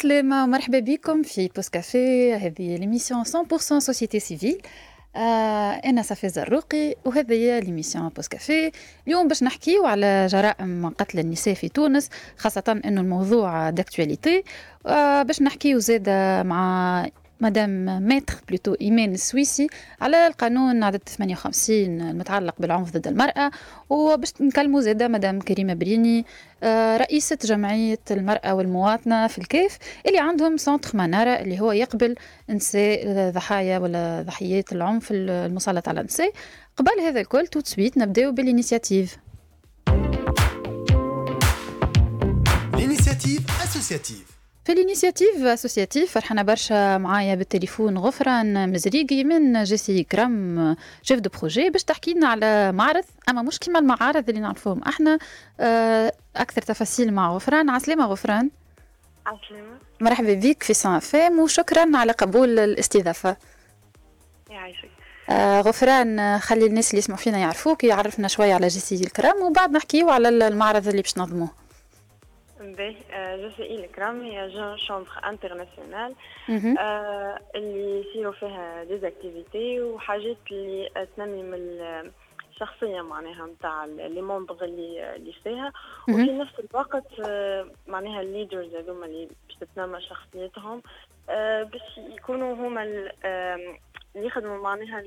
عسلامة ومرحبا بكم في pause café هذه l'émission 100% société civile آه أنا صفي زروقي وهذه هي l'émission pause café اليوم باش نحكيو على جرائم قتل النساء في تونس خاصة انه الموضوع d'actualité آه باش نحكيو زيادة مع madame maître plutôt إيمان السويسي على القانون عدد 58 المتعلق بالعنف ضد المرأة. وباش نكلموا زادة مدام كريمة بريني آه، رئيسة جمعية المرأة والمواطنة في الكيف اللي عندهم centre منارة اللي هو يقبل نساء ضحايا ولا ضحيات العنف المسلط على النساء قبل هذا الكل tout de suite نبدأو ب l'initiative. l'initiative associative في l'initiative associative فرحنا برشا معايا بالتليفون غفران مزريقي من JCI كرام chef de projet باش تحكي لنا على معرض. أما مش كيما المعارض اللي نعرفوهم إحنا آه، أكثر تفاصيل مع غفران. عسلامة غفران. عسلامة. مرحبا بك في سان فام وشكرا على قبول الاستضافة. يعيشك آه غفران خلي الناس اللي يسمعوا فينا يعرفوك يعرفنا شوية على JCI الكرام وبعد نحكيو على المعرض اللي باش نظموه. باهي JCI الكرام هي Jeune Chambre Internationale اللي يصيروا فيها des activités وحاجات اللي تنمي من الشخصية معناها نتاع les membres اللي اللي فيها. وفي نفس الوقت معناها ال leaders هذوما اللي باش تتنمى شخصيتهم باش يكونوا هما اللي يخدموا معناها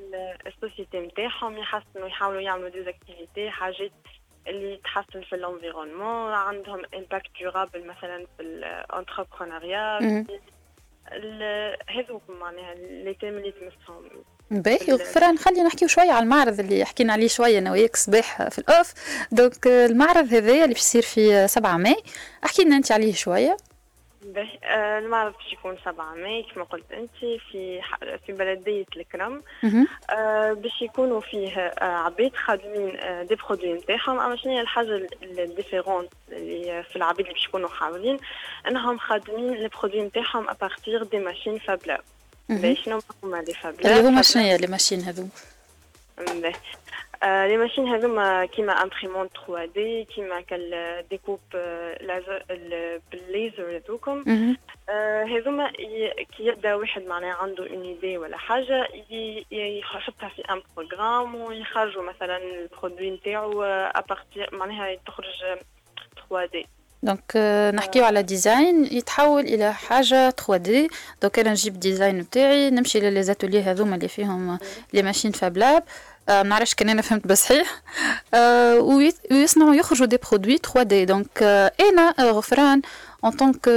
ال société نتاعهم يحسنوا يحاولوا يعملوا des activités حاجات اللي تحسن في l'environnement عندهم impact durable مثلا في l'entrepreneuriat هذوك معناها les thèmes اللي تمسهم باهي غفران خلينا نحكيو شوية على المعرض اللي حكينا عليه شوية أنا وياك صباح في l'off. donc المعرض هذايا اللي باش يصير في 7 ماي احكي لنا أنت عليه شوية. باهي آه المعرض باش يكون 7 ماي كما قلت أنت في في بلديه الكرم. آه باش يكونوا فيه آه عباد خادمين آه des produits نتاعهم. أما شنو هي الحاجة ال différente اللي في العباد اللي باش يكونوا حاضرين أنهم خادمين les produits نتاعهم à partir des machines fablab باهي شنو هما des fablab اللي هما شنو هي les machines هذو؟ les machines هذوما كيما imprimante 3D كيما كال découpe بالليزر هذوكم هذوما كي يبدا واحد معناها عنده une idée ولا حاجة يحطها في un programme ويخرجوا مثلا ال produit نتاعو à partir معناها تخرج 3D donc نحكيو على design يتحول إلى حاجة 3D donc أنا نجيب design نتاعي نمشي للي هذوما اللي فيهم les machines fablab ما نعرفش كان أنا فهمت بصحيح ويصنعوا يخرجوا des produits 3D donc أنا غفران en tant que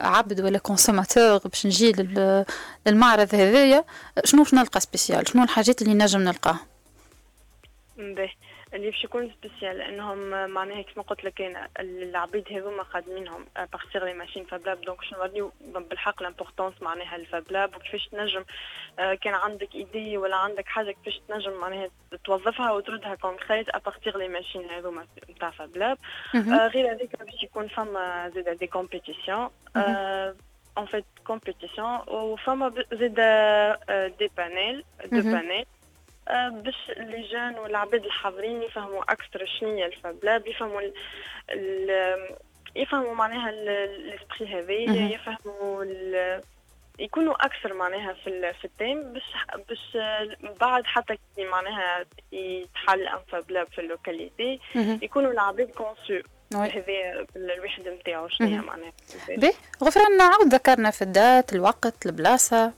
عبد ولا consommateur باش نجي للمعرض هذايا شنو باش نلقى spécial شنو الحاجات اللي نجم نلقاها اللي باش يكون spécial لانهم معناها كيما قلت لك أنا العبيد هذوما خادمينهم à partir les machines fablab donc شنو نوريو بالحق l'importance معناها ال fablab وكيفاش تنجم كان عندك idée ولا عندك حاجة كيفاش تنجم معناها توظفها وتردها concrète à partir les machines هذوما نتاع fablab. غير هذيك باش يكون فما زيد des compétitions en fait compétition وفما زيد des panels deux panels باش les jeunes والعباد الحاضرين يفهموا أكثر شنو هي ال fablab يفهموا ال ال يفهموا معناها l'esprit هذايا يفهموا يكونوا أكثر معناها في في ال thème باش باش بعد حتى كي معناها يتحل un fablab في ال localité يكونوا العباد conscients هذا الوحدة نتاعو شنو هي معناها؟ باهي. غفران نعاود ذكرنا في ال date الوقت البلاصة.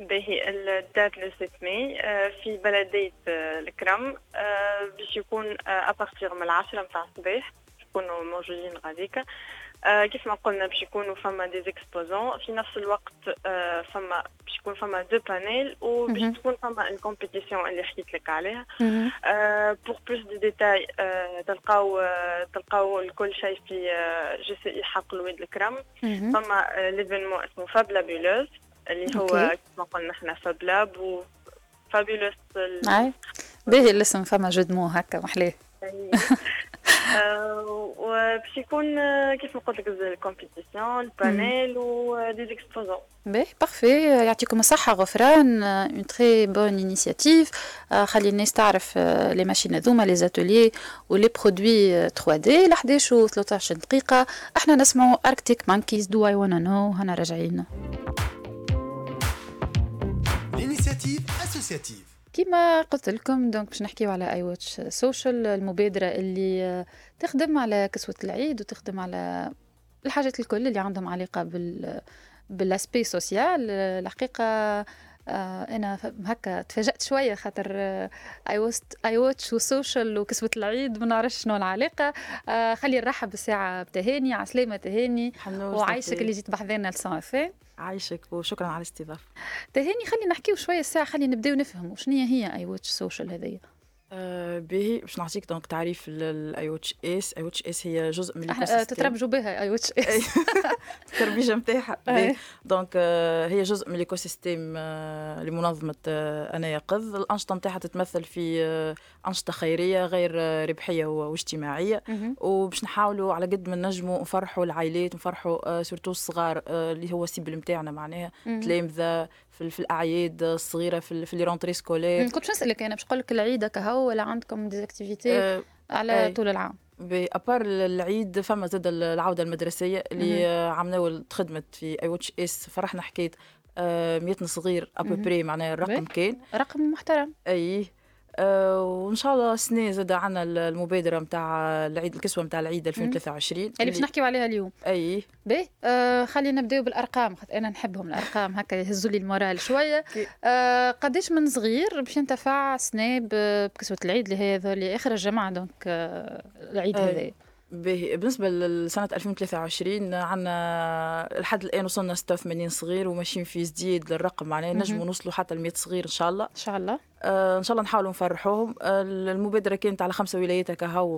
باهي ال date le 6 ماي في بلدية الكرم باش يكون à partir من العشرة متاع الصباح يكونوا موجودين غاديكا كيف ما قلنا باش يكونوا فما des exposants في نفس الوقت فما باش يكون فما deux panels وباش تكون فما ال compétition اللي حكيت لك عليها. pour plus de détails تلقاو تلقاو كل شيء في JCI حلق الواد الكرم فما l'événement اسمه Fablabulous اللي هو كما قلنا إحنا fablab و fabulous باهي الاسم فما jeu de mots هكا محليه. و وباش يكون كيف ما قلت لك ال compétition ال panel و des exposants باهي parfait يعطيكم الصحة غفران. une très bonne initiative خلي الناس تعرف لي ماشين هذوما لي زاتولي ولي برودوي 3 دي ل 11 و 13 دقيقة. إحنا نسمعوا اركتيك مانكيز دو اي وأنا نو هنا راجعين. L'initiative associative. كما قلت لكم دونك باش نحكيو على اي واتش سوشيال المبادرة اللي تخدم على كسوة العيد وتخدم على الحاجات الكل اللي عندهم علاقة بال بالاسبي سوسيال الحقيقة أنا هكا تفاجأت شوية خاطر I Watch I Watch و Social وكسوه العيد ما نعرفش شنو العلاقة. خلي نرحب بالساعة بتهاني عسلامه تهاني. وعايشك اللي جيت بحذانا لسان عايشك وشكرا على الاستضافة. تهاني خلي نحكيو شوية الساعة خلي نبداو نفهموا شنو هي I Watch Social هذيا. آه باهي باش نعطيك donc تعريف ال I Watch S. I Watch S هي جزء من الايكو تتربجوا بها I Watch S. التربيجه نتاعها donc آه هي جزء من ال écosystème آه لمنظمة آه أنا يقظ الأنشطة نتاعها تتمثل في آه أنشطة خيرية غير آه ربحية واجتماعية. وباش نحاولوا على قد ما نجموا نفرحوا العائلات نفرحوا آه surtout الصغار آه اللي هو ال cible نتاعنا معناها. تلامذة في, في الأعياد الصغيرة في, في les rentrées scolaires كنت نسألك أنا باش نقول لك العيد كهو ولا عندكم des activités أه على أي. طول العام؟ à part العيد فما زاد العودة المدرسية اللي عملنا خدمت في I Watch S فرحنا حكيت 100 صغير à peu près معناها الرقم كان. رقم محترم. أي. وإن شاء الله السنة زاد عنا المبادرة نتاع العيد الكسوة نتاع العيد 2023 اللي باش نحكيو عليها اليوم. أي. باهي آه خلينا نبداو بالأرقام. خاطر أنا نحبهم الأرقام هكا يهزوا لي ال moral شوية. آه قداش من صغير باش ينتفع سنة بكسوة العيد اللي هي اللي اخر الجمعه donc آه العيد هذا؟ بالنسبة لسنه 2023 عندنا لحد الآن وصلنا 86 صغير وماشيين في جديد للرقم معناها نجموا نوصلوا حتى ل 100 صغير إن شاء الله. إن شاء الله. آه إن شاء الله نحاولوا نفرحوهم. آه المبادرة كانت على خمسة ولايات كهو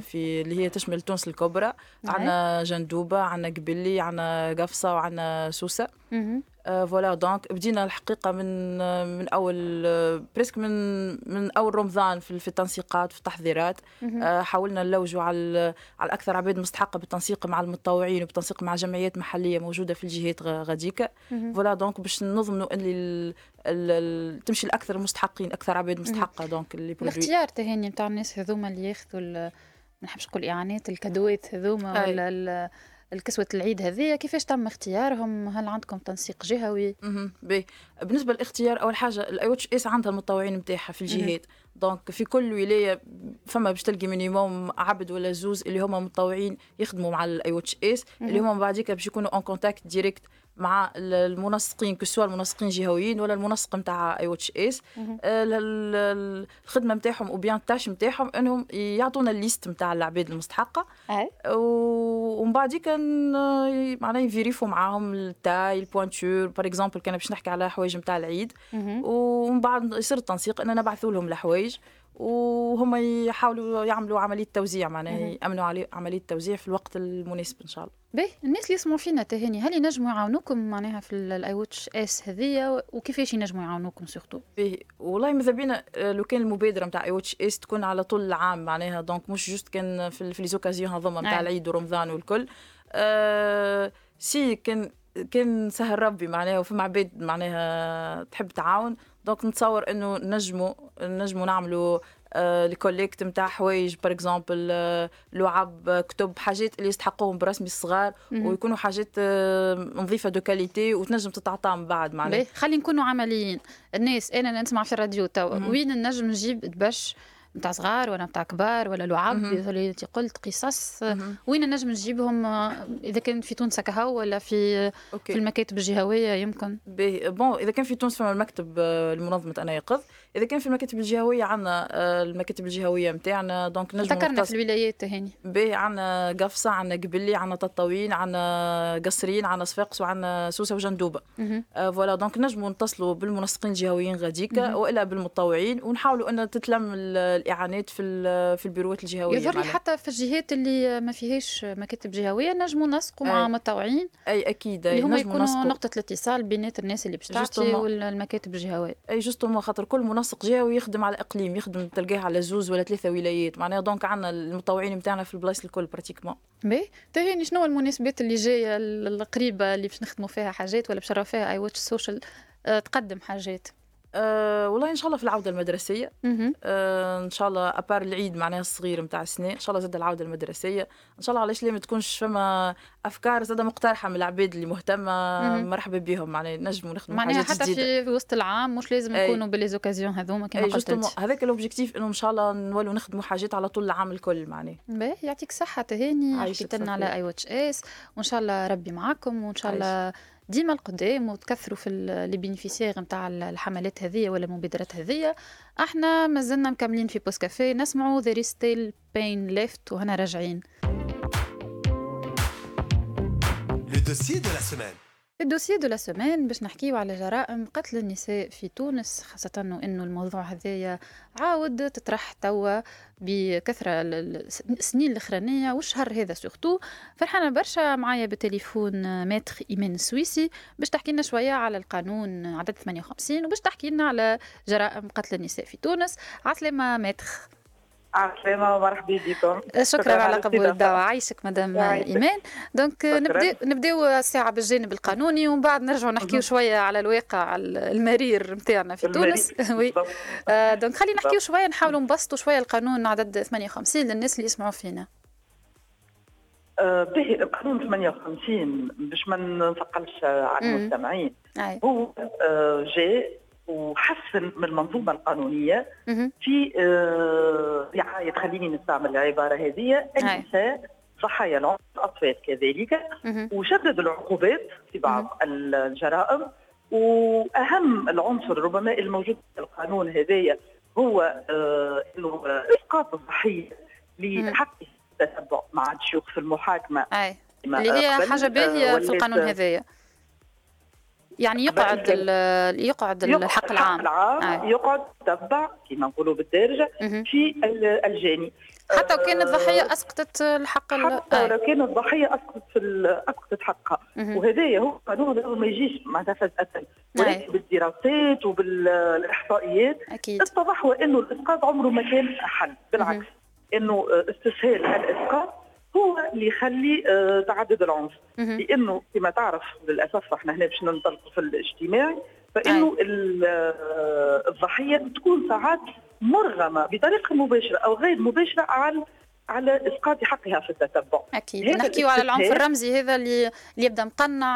في اللي هي تشمل تونس الكبرى. عندنا جندوبة عندنا قبلي عندنا قفصة وعندنا سوسة. voilà آه donc بدينا الحقيقة من من أول presque من من أول رمضان في, في التنسيقات في التحضيرات. آه حاولنا نلوجوا على على أكثر عباد مستحقة بالتنسيق مع المتطوعين وبالتنسيق مع جمعيات محلية موجودة في الجهات غاديكا. voilà donc باش نضمنوا اللي تمشي الاكثر مستحقين أكثر عباد مستحقة donc اللي الاختيار تهاني نتاع الناس هذوما اللي ياخذوا ما نحبش نقول إعانات الكادوات هذوما ولا الكسوة العيد هذه كيفاش تم اختيارهم؟ هل عندكم تنسيق جهوي؟ بي. بالنسبة للاختيار أول حاجة الاي اس عندها المتطوعين نتاعها في الجهات. donc في كل ولاية فما باش تلقي minimum عبد ولا زوز اللي هما متطوعين يخدموا مع الاي اس اللي هما بعديك باش يكونوا en contact direct مع المنسقين que ce soit المنسقين جهويين ولا المنسق نتاع I Watch S الخدمة نتاعهم ou bien ال tâche نتاعهم إنهم يعطونا ال liste نتاع العباد المستحقة. ومن بعد كان معناها يفيريفوا معاهم ال taille ال pointure. par exemple كان باش نحكي على حوايج نتاع العيد. ومن بعد يصير التنسيق إننا نبعثوا لهم الحوايج. وهم يحاولوا يعملوا عملية توزيع معناها يأمنوا على عملية توزيع في الوقت المناسب إن شاء الله. باهي الناس اللي يسمعوا فينا تهاني هل ينجموا يعاونوكم معناها في ال I Watch S هذيا؟ وكيفاش ينجموا يعاونوكم surtout باهي والله ماذا بينا لو كان المبادرة نتاع I Watch S تكون على طول العام معناها donc مش juste كان في, في les occasions هذوما نتاع العيد ورمضان والكل. آه سي كان كان سهل ربي معناها وفما عباد معناها تحب تعاون. donc نتصور إنه نجموا نجموا نعملوا آه ال collecte نتاع حوايج par exemple آه لعب كتب حاجات اللي يستحقوهم برسمي الصغار ويكونوا حاجات آه نظيفة de qualité وتنجم تتعطى من بعد معناها. خلينا نكونوا عمليين. الناس أنا نسمع في الراديو توا وين نجم نجيب دبش نتاع صغار ولا نتاع كبار ولا لعب اللي قلت قصص. وين نجم نجيبهم إذا كان في تونس كهو ولا في OK. في المكاتب الجهوية يمكن؟ bon إذا كان في تونس فما المكتب المنظمة أنا يقظ. إذا كان في المكاتب الجهوية عندنا المكاتب الجهوية نتاعنا donc نجم ذكرنا في الولايات هاني. باهي عندنا قفصة عندنا قبلي عندنا تطاوين عندنا قصرين عندنا صفاقس وعندنا سوسة وجندوبة. آه voilà donc نجموا نتصلوا بالمنسقين الجهويين غاديكا وإلا بالمتطوعين ونحاولوا أن تتلم الإعانات في في البيروات الجهوية يظهر لي حتى في الجهات اللي ما فيهاش مكاتب جهوية نجموا نسقوا مع متطوعين أي أكيد اللي هما يكونوا نقطة الاتصال بينات الناس اللي باش تعطي والمكاتب الجهوية. أي justement خاطر كل منسق ينسق جهه ويخدم على إقليم يخدم تلقاه على زوز ولا ثلاثة ولايات. معناها donc عندنا المتطوعين نتاعنا في البلايص الكل pratiquement باهي تهاني شنو المناسبات اللي جاية القريبة اللي باش نخدموا فيها حاجات ولا باش فيها I Watch Social تقدم حاجات؟ أه والله إن شاء الله في العودة المدرسية. أه إن شاء الله à part العيد معناها الصغير نتاع السنة. إن شاء الله زاد العودة المدرسية. إن شاء الله علاش ليه ما تكونش فما أفكار زاد مقترحة من العباد اللي مهتمة مرحبا بهم معناها نجموا نخدموا معناها حتى جديدة. في وسط العام مش لازم نكونوا ب les occasions هذوما كما قلت. هذاك ال objectif إنه إن شاء الله نولوا نخدموا حاجات على طول العام الكل معناها. باهي يعطيك صحه تهاني. حكيت لنا على I Watch S وإن شاء الله ربي معاكم وإن شاء الله ديما القدام وتكثروا في les bénéficiaires نتاع الحملات هذه ولا المبادرات هذه إحنا مازلنا مكملين في Post Café نسمعوا ذا ستيل بين ليفت وهنا راجعين. Le dossier de la ال dossier de la semaine باش نحكيو على جرائم قتل النساء في تونس خاصة إنه الموضوع هذايا عاود تطرح توا بكثرة السنين الأخرانية والشهر هذا surtout فرحانة برشا معايا بالتليفون maître إيمان السويسي باش تحكي لنا شوية على القانون عدد 58 وباش تحكي لنا على جرائم قتل النساء في تونس. عسلامة maître. عسلامة ومرحبا بكم شكرا على قبول الدعوة. عايشك مدام إيمان. donc نبداو نبداو الساعة بالجانب القانوني ومن بعد نرجعوا نحكيو شوية على الواقع المرير نتاعنا في تونس. oui. donc خلينا نحكيو شوية نحاولوا نبسطوا شوية القانون عدد 58 للناس اللي يسمعوا فينا. به القانون 58 باش ما نثقلش على المستمعين. هو جاء وحسن من المنظومة القانونية في آه، رعايه خليني نستعمل العبارة هذه. النساء صحايا العنف الاطفال كذلك. وشدد العقوبات في بعض الجرائم. وأهم العنصر ربما الموجود في القانون هذايا هو آه، إنه إسقاط الضحية لحق التتبع مع الشيوخ في المحاكمة. اللي هي حاجة باهية في القانون هذايا. يعني يقعد يقعد الحق العام, العام آه. يقعد تبع كما نقولوا بالدارجة في الجاني. حتى وكان الضحية أسقطت الحق حتى آه. لو كان الضحية أسقطت في أسقطت حقها. وهذايا هو قانون ما يجيش معناتها فجاه ولكن بالدراسات وبالإحصائيات. أكيد. اتضح انه الإسقاط عمره ما كان حل بالعكس. إنه استسهال الإسقاط هو اللي يخلي آه، تعدد العنف. لأنه كما تعرف للأسف إحنا هنا باش ننطلق في الاجتماعي فإنه آه، الضحية تكون ساعات مرغمة بطريقة مباشرة أو غير مباشرة على على إسقاط حقها في التتبع. أكيد. نحكيو على العنف الرمزي هذا اللي, يبدأ مقنع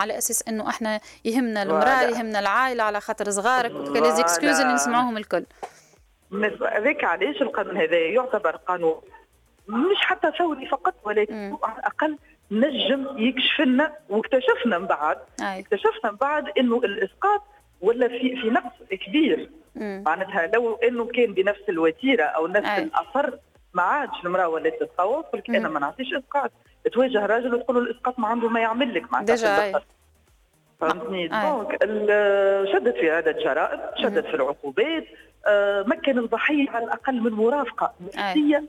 على أساس إنه إحنا يهمنا المرأة يهمنا العائلة على خاطر صغارك وكل اكسكيوز اللي نسمعوهم الكل. هذاك علاش القانون هذا يعتبر قانون مش حتى ثوري فقط ولكن على الأقل نجم يكشف لنا واكتشفنا من بعد. أي. اكتشفنا من بعد إنه الإسقاط ولا في في نقص كبير. معناتها لو إنه كان بنفس الوتيرة أو نفس أي. الأثر ما عادش المرأة ولات تتخوف لك أنا ما نعطيش إسقاط. تواجه راجل وتقول له الإسقاط ما عنده ما يعمل لك معناتها فهمتني؟ دونك شدد في عدد جرائم شدد في العقوبات. آه، مكن الضحية على الأقل من مرافقة نفسية.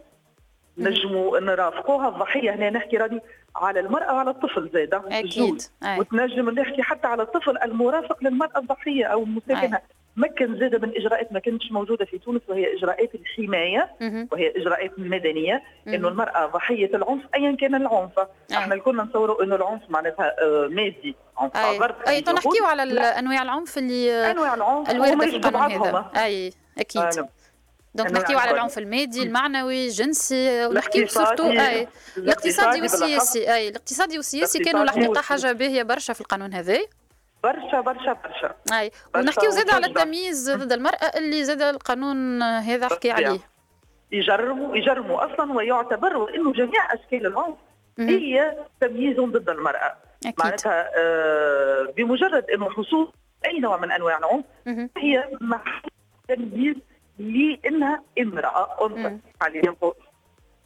نجموا نرافقوها. الضحية هنا نحكي راني على المرأة وعلى الطفل زاده أكيد. وتنجم نحكي حتى على الطفل المرافق للمرأة الضحية أو المساكنة. مكن زاده من إجراءات ما كانتش موجودة في تونس وهي إجراءات الحماية وهي إجراءات مدنية إنه المرأة ضحيه العنف ايا كان العنف. إحنا الكل نتصوروا إنه العنف معناتها آه، مادي. عنف أي, أي نحكيو على أنواع العنف اللي أنواع العنف الوارده في القانون هذا أي أكيد. آه donc نحكيو على العنف المادي المعنوي الجنسي ونحكيو surtout اي الاقتصادي والسياسي اي الاقتصادي والسياسي كانوا الحقيقة حاجة باهية برشا في القانون هذا. برشا برشا برشا. اي ونحكيو زاد على التمييز ضد المرأة اللي زاد القانون هذا حكي عليه. يجرموا يجرموا أصلا ويعتبر وانه جميع أشكال العنف هي تمييز ضد المرأة. أكيد. معناتها آه بمجرد إنه حصول أي نوع من أنواع العنف هي محل تمييز لانها امراه انثى حاليا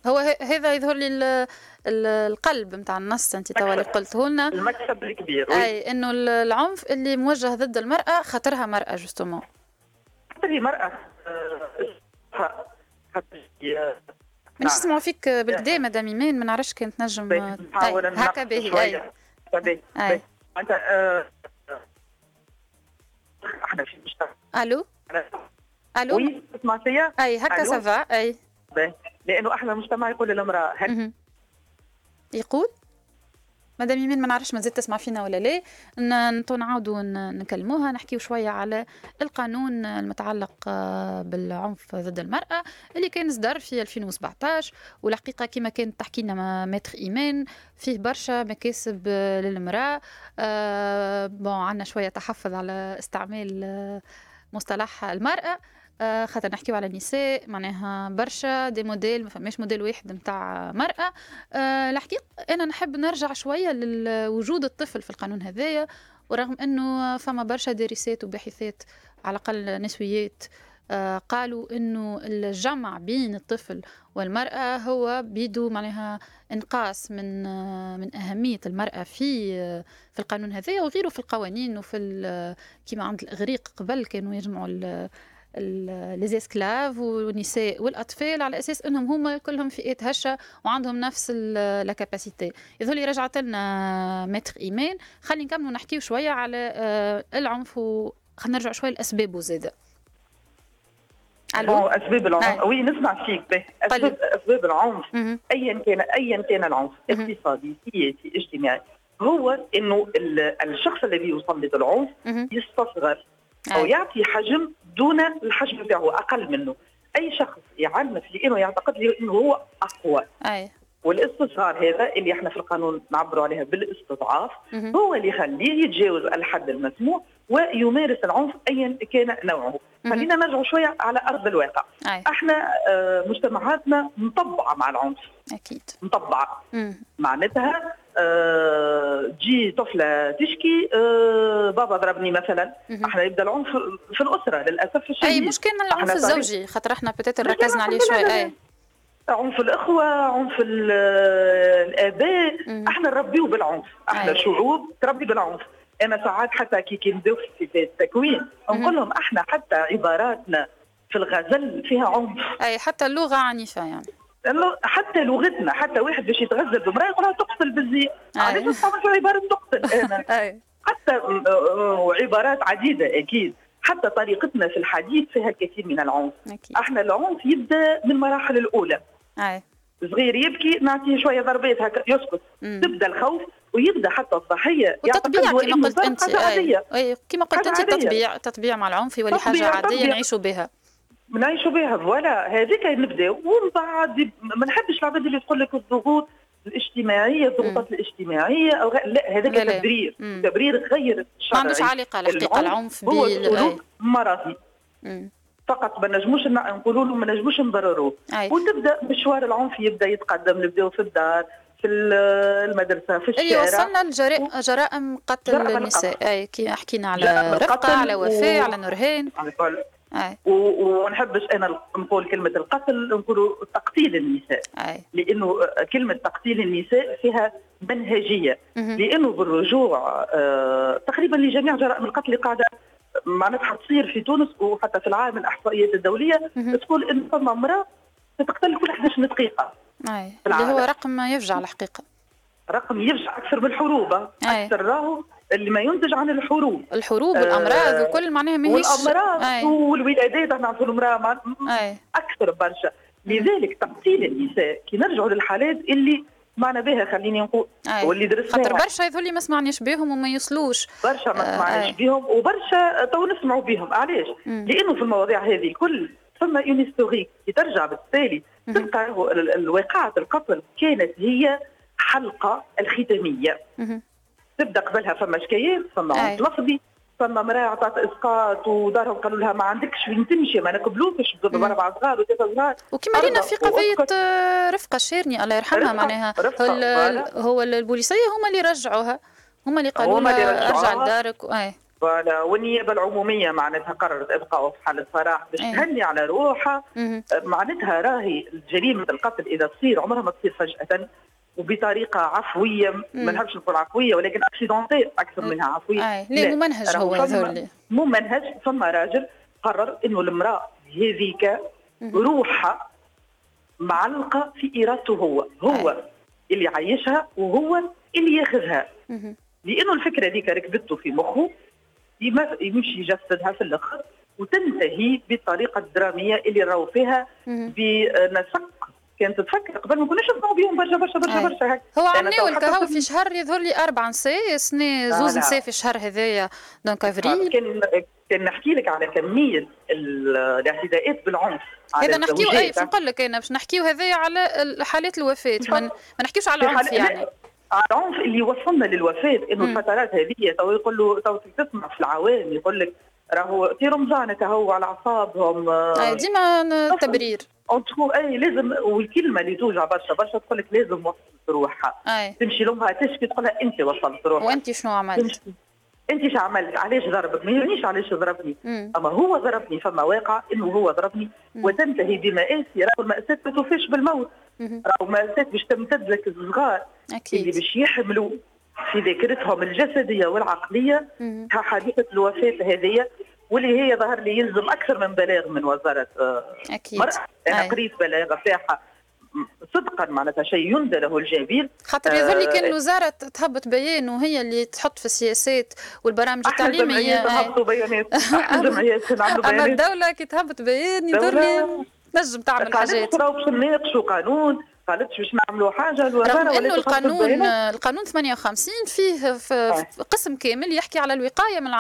هو هذا يظهر لي القلب نتاع النص انت توا اللي قلته لنا. المكسب الكبير. أي إنه العنف اللي موجه ضد المرأة خاطرها مرأة جوستومون خاطر هي مرأة. من نسمعوا فيك بالكدا مدام إيمان ما نعرفش كانت نجم هكا باهي أي. معناتها إحنا في ألو؟ ألو؟ oui تسمع فيا؟ أي هكا ça va أي. لأنه إحنا المجتمع يقول للمرأة هك يقول؟ مدام إيمان ما نعرفش مازال تسمع فينا ولا لا. نطو نعاودوا نكلموها نحكيو شوية على القانون المتعلق آه، بالعنف ضد المرأة اللي كان صدر في 2017 والحقيقة كما كانت تحكي لنا ماتر إيمان فيه برشا مكاسب للمرأة. آه، بون عندنا شوية تحفظ على استعمال آه، مصطلح المرأة. آه، خاطر نحكيو على النساء معناها برشا دي موديل ما فماش موديل واحد نتاع مرأة. آه، الحقيقة أنا نحب نرجع شوية لوجود الطفل في القانون هذايا ورغم أنه فما برشا دارسات وباحثات على الأقل نسويات آه، قالوا إنه الجمع بين الطفل والمرأة هو بيدو معناها إنقاص من من أهمية المرأة في في القانون هذايا وغيره في القوانين وفي كيما عند الإغريق قبل كانوا يجمعوا ليزيسكلاف والنساء والاطفال على أساس إنهم هما كلهم فئات هشة وعندهم نفس لا كاباسيتي يظهر رجعت لنا متر إيمان. خلينا نكملوا نحكيو شوية على آه، العنف خلينا نرجع شوية لاسبابه زاده ألو؟ أسباب العنف. وي نسمع فيك. اسباب أسباب العنف. ايا كان ايا كان العنف. اقتصادي سياسي اجتماعي. هو إنه الشخص الذي يسلط العنف يستصغر أو يعطي حجم دون الحجم بتاعه أقل منه. أي شخص يعنف لأنه يعتقد لي إنه هو أقوى. أي. والاستصغار هذا اللي إحنا في القانون نعبروا عليها بالاستضعاف هو اللي يخليه يتجاوز الحد المسموح ويمارس العنف ايا كان نوعه. خلينا نرجع شوية على أرض الواقع. أي. إحنا آه، مجتمعاتنا مطبعة مع العنف. أكيد. مطبعة. معناتها تجي طفلة تشكي آه بابا ضربني مثلا. إحنا يبدأ العنف في الأسرة للأسف الشديد أي مش كان العنف الزوجي خاطر إحنا بتات ركزنا عليه شوي أي. عنف الإخوة عنف الآباء. إحنا نربيو بالعنف. إحنا أي. شعوب تربي بالعنف. أنا ساعات حتى كي كي نبداو في التكوين نقول لهم إحنا حتى عباراتنا في الغزل فيها عنف. أي حتى اللغة عنيفة يعني. حتى لغتنا حتى واحد باش يتغزل بامراه يقولها تقتل بالزي. علاش نستعمل في عبارة تقتل؟ أنا. حتى عبارات عديدة أكيد. حتى طريقتنا في الحديث فيها الكثير من العنف. أكيد. إحنا العنف يبدأ من المراحل الأولى. أي. صغير يبكي نعطيه شوية ضربات هكا يسكت. مم. تبدأ الخوف ويبدأ حتى الضحية والتطبيع كما قلت أنت أي كما قلت أنت التطبيع التطبيع مع العنف ولحاجه حاجة عاديه نعيشوا بها. نعيشوا بها فوالا هذيك نبداو ومن بعد ما نحبش العباد اللي تقول لك الضغوط الاجتماعية الضغوطات الاجتماعية أو لا هذاك تبرير. تبرير غير شرعي ما عندوش علاقة الحقيقة العنف هو سلوك مرضي. فقط ما نجموش نقولوا له ما نجموش نبرروه ونبدأ مشوار العنف يبدأ يتقدم. نبداو في الدار في المدرسة في الشارع. اللي وصلنا لجرائم قتل النساء. أي كي حكينا على رفقه على وفاء و... على نورهان. ونحبش أنا نقول كلمة القتل نقول تقتيل النساء. أي. لأنه كلمة تقتيل النساء فيها منهجية. لأنه بالرجوع آه تقريبا لجميع جرائم القتل قاعدة معناتها تصير في تونس وحتى في العالم الأحصائيات الدولية تقول إن فما امرأة تقتل كل 11 دقيقه أي. اللي هو رقم يفجع الحقيقة. رقم يفجع أكثر من الحروب أكثر راهو اللي ما ينتج عن الحروب. الحروب والأمراض آه وكل معناها ماهيش. والأمراض والولادات إحنا نعرفوا المرأة أكثر برشا. لذلك تقتيل النساء كي نرجعوا للحالات اللي معنا بها خليني نقول واللي درسناها. خاطر برشا يظل ما سمعناش بهم وما يوصلوش برشا ما سمعناش آه بهم وبرشا تو نسمعوا بهم علاش؟ لأنه في المواضيع هذه الكل ثم un historique كي ترجع بالتالي. تلقى الواقعة القتل كانت هي حلقة الختامية. تبدأ قبلها فما شكايات فما عنف لفظي فما مرأة عطات إسقاط ودارهم قالوا لها ما عندكش وين تمشي ما نقبلوكش باربع صغار وثلاث صغار وكما رينا في قضية رفقة الشيرني الله يرحمها معناها هو البوليسية هما اللي رجعوها هما اللي قالوا لها أرجع لدارك أي. voilà. والنيابة العمومية معناتها قررت إبقاء في حالة سراح باش. تهني على روحها. معناتها راهي جريمه القتل إذا تصير عمرها ما تصير فجأة. وبطريقة عفوية ما نحبش نقول عفوية ولكن accidentelle أكثر منها عفوية. أي. لا ممنهج هو هذول. ممنهج ثم راجل قرر إنه المرأة هذيك روحها معلقة في إرادته هو هو أي. اللي عايشها وهو اللي ياخذها. لأنه الفكرة ذيك ركبته في مخه يمشي يجسدها في الأخر وتنتهي بالطريقة الدراميه اللي راهو فيها بنسق كانت تفكر قبل ما كناش نسمعوا بهم برشا برشا برشا برشا هكا. هو عملوا الكهو في شهر يظهر لي أربع نساء سنه زوز نساء في الشهر هذايا. donc أفريل كان كان نحكي لك على كمية الاعتداءات بالعنف هذا نحكيو أي نقول لك أنا باش نحكيو هذايا على حالات الوفاة ما نحكيوش على العنف يعني. العنف اللي وصلنا للوفاة إنه الفترات هذه تو يقول له تو تسمع في العوام يقول لك راهو في رمضان كهو على أعصابهم أي ديما تبرير entre أي لازم والكلمة اللي توجع برشا برشا تقول لك لازم وصلت روحها أي. تمشي لأمها تشكي تقول لها أنت وصلت روحها وأنت شنو عملت؟ أنت شو عملت؟ علاش ضربك؟ ما يهمنيش علاش ضربني، مم. أما هو ضربني فما واقع إنه هو ضربني مم. وتنتهي بمآسي راهو المأساة ما توفيش بالموت راهو مأساة باش تمتد لك الصغار أكيد. اللي باش يحملوا في ذاكرتهم الجسدية والعقلية حادثة الوفاة هذه واللي هي ظهر لي يلزم أكثر من بلاغ من وزارة أكيد. مرأة. أنا أي. قريت بلاغ فيها صدقا معناتها شيء يندى له الجبين خاطر يظهر لي كان الوزارة تهبط بيان وهي اللي تحط في السياسات والبرامج التعليمية. تهبطوا بيانات. أما الدولة كي تهبط بيان يظهر لي نجم تعمل حاجات. باش نناقشوا قانون قالتش باش نعملوا حاجة الوزارة رغم أنه القانون القانون 58 فيه في آه. قسم كامل يحكي على الوقاية من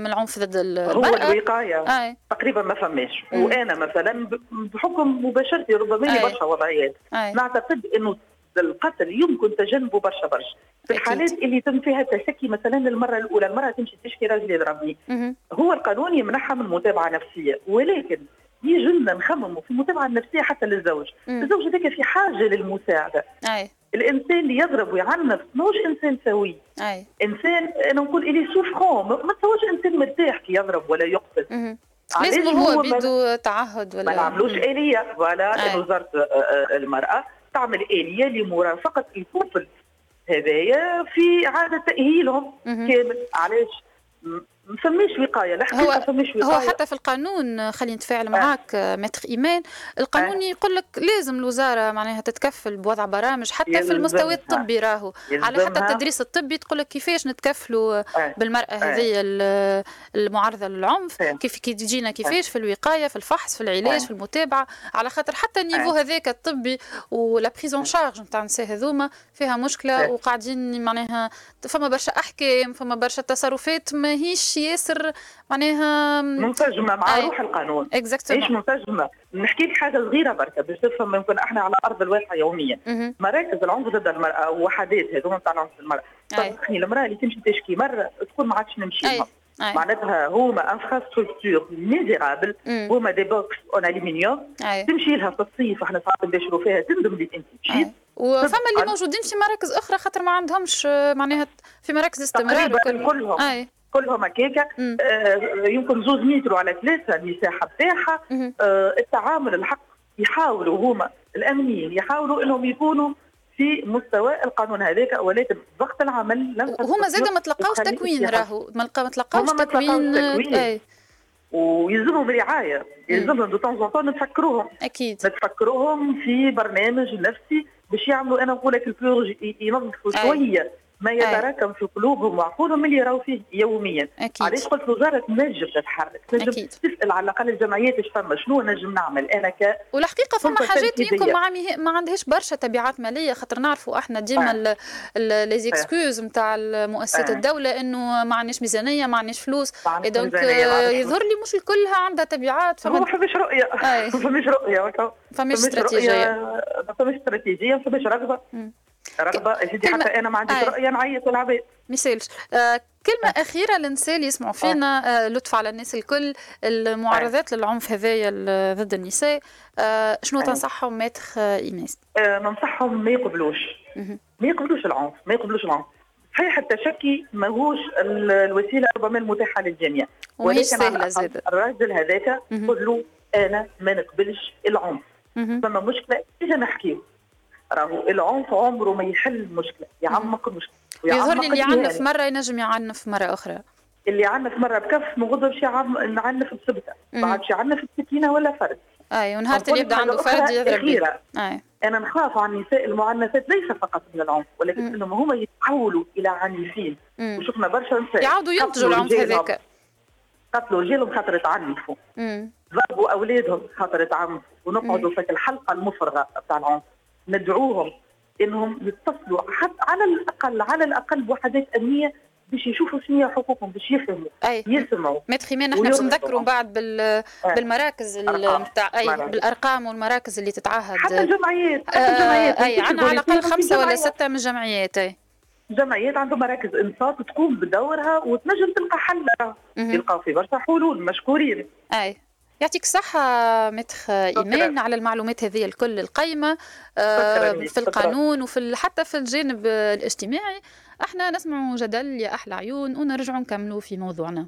من العنف ضد المراه هو الوقاية. آه. تقريبا ما فماش. وأنا مثلا بحكم مباشرتي ربما لي برشا وضعيات. نعتقد إنه القتل يمكن تجنبه برشا برشا. في الحالات اللي تم فيها تشكي مثلا المرة الأولى المرة تمشي تشكي راجل يضربني. هو القانون يمنحها من متابعة نفسية ولكن يجي لنا نخمموا في المتابعة النفسية حتى للزوج، مم. الزوج هذاك في حاجة للمساعدة. أي. الإنسان اللي يضرب ويعنف ماهوش إنسان سوي. أي. إنسان أنا نقول il est souffrant ما تسواش إنسان مرتاح كي يضرب ولا يقتل. لازم هو بده تعهد ولا ما نعملوش آلية voilà وزارة المرأة تعمل آلية لمرافقه الكفل هذايا في عادة تأهيلهم كامل علاش ما فماش وقاية لا هو فماش وقايه هو حتى في القانون خلينا نتفاعل معاك آه. متر إيمان القانون آه. يقول لك لازم الوزارة معناها تتكفل بوضع برامج حتى في المستوى الطبي راهو على حتى التدريس الطبي تقول لك كيفاش نتكفلوا آه. بالمرأة آه. هذه المعرضه للعنف آه. كيف كي تجينا كيفاش في الوقاية في الفحص في العلاج آه. في المتابعة على خاطر حتى ال niveau آه. هذاك الطبي ولا prise en charge نتاع النساء هذوما فيها مشكلة آه. وقاعدين معناها فما برشا أحكام فما برشا تصرفات ماهيش ياسر معناها منسجمة مع روح القانون. exactement إيش منسجمة؟ نحكي لك حاجة صغيرة بركة باش تفهم يمكن إحنا على أرض الواقع يوميا. مراكز العنف ضد المرأة وحدات هذوما نتاع العنف المرأة. صدقني المرأة اللي تمشي تشكي مرة تكون ما عادش نمشي. معناتها هما infrastructure misérable هما des box en aluminium تمشي لها في الصيف إحنا ساعات نباشروا فيها تندم اللي أنت. مشيت؟ وفما اللي موجودين في مراكز أخرى خاطر ما عندهمش معناها في مراكز استمرار وكل. كلهم. أي. كلهم هكاكا. آه يمكن زوز متر على ثلاثة المساحة بتاعها. آه التعامل الحق يحاولوا هما الأمنيين يحاولوا إنهم يكونوا في مستوى القانون هذاك ولكن ضغط العمل لم هما زاد ما تلقاوش تكوين راهو ما تلقاوش تكوين, تكوين. ويلزمهم رعاية. يلزمهم دو طون طون نتفكروهم. أكيد. نتفكروهم في برنامج نفسي باش يعملوا. أنا نقول لك ينظفوا شوية ما يتراكم في قلوبهم وعقولهم اللي يراو فيه يوميا. أكيد. علاش قلت وزارة تنجم تتحرك. تنجم أكيد. تسأل على الأقل الجمعيات إيش فما شنو نجم نعمل؟ أنا ك والحقيقة فما حاجات يمكن ما, ما عندهاش برشا تبعات مالية خاطر نعرفوا إحنا ديما آه. les excuses نتاع مؤسسات آه. الدولة إنه ما عندناش ميزانية ما عندناش فلوس. دونك يظهر لي مش الكلها عندها تبعات فما ما فماش رؤية. ما فماش رؤية فماش استراتيجية. ما فماش استراتيجية ما فماش رغبة. رغبه سيدي حتى أنا ما عنديش رؤيه نعيط العباد مثالش آه كلمة آه. أخيرة للنساء اللي يسمعوا فينا آه لطف على الناس الكل المعارضات آه. للعنف هذايا ضد النساء. آه شنو آه. تنصحهم ماتخ إيناس؟ آه ننصحهم ما يقبلوش. ما يقبلوش العنف ما يقبلوش العنف. صحيح التشكي ماهوش الوسيلة ربما المتاحة للجميع. ولكن الراجل هذاك قل له أنا ما نقبلش العنف. فما مشكلة إذا نحكيه راهو العنف عمره ما يحل المشكلة يعمق المشكلة يظهر لي اللي يعنف مرة ينجم يعنف مرة أخرى. اللي يعنف مرة بكف ما غدرش يعنف بسبته ما عادش يعنف بسكينه ولا فرد. أي ونهار اللي يبدأ عنده فرد يضرب أي. أنا نخاف على النساء المعنفات ليس فقط من العنف ولكن إنهم هما يتحولوا إلى عنيفين. وشفنا برشا نساء يعاودوا ينتجوا العنف هذاك. قتلوا رجالهم خاطر تعنفوا ضربوا أولادهم خاطر تعنفوا ونقعدوا في الحلقة المفرغة بتاع العنف. ندعوهم إنهم يتصلوا حتى على الاقل على الأقل بوحدات أمنية باش يشوفوا شنو حقوقهم باش يفهموا أي. يسمعوا. خيمان إحنا باش نذكروا بعد بال... أي. بالمراكز نتاع أي بالأرقام والمراكز اللي تتعهد. حتى الجمعيات حتى الجمعيات. آه أي عندنا على الأقل خمسة ولا ستة من الجمعيات أي. جمعيات عندهم مراكز انصاف تقوم بدورها وتنجم تلقى حل يلقاو في برشا حلول مشكورين. أي. يعطيك الصحة متخ إيمان على المعلومات هذه الكل القيمة آه في القانون وفي حتى في الجانب الاجتماعي. إحنا نسمع جدل يا أحلى عيون ونرجع نكملوا في موضوعنا.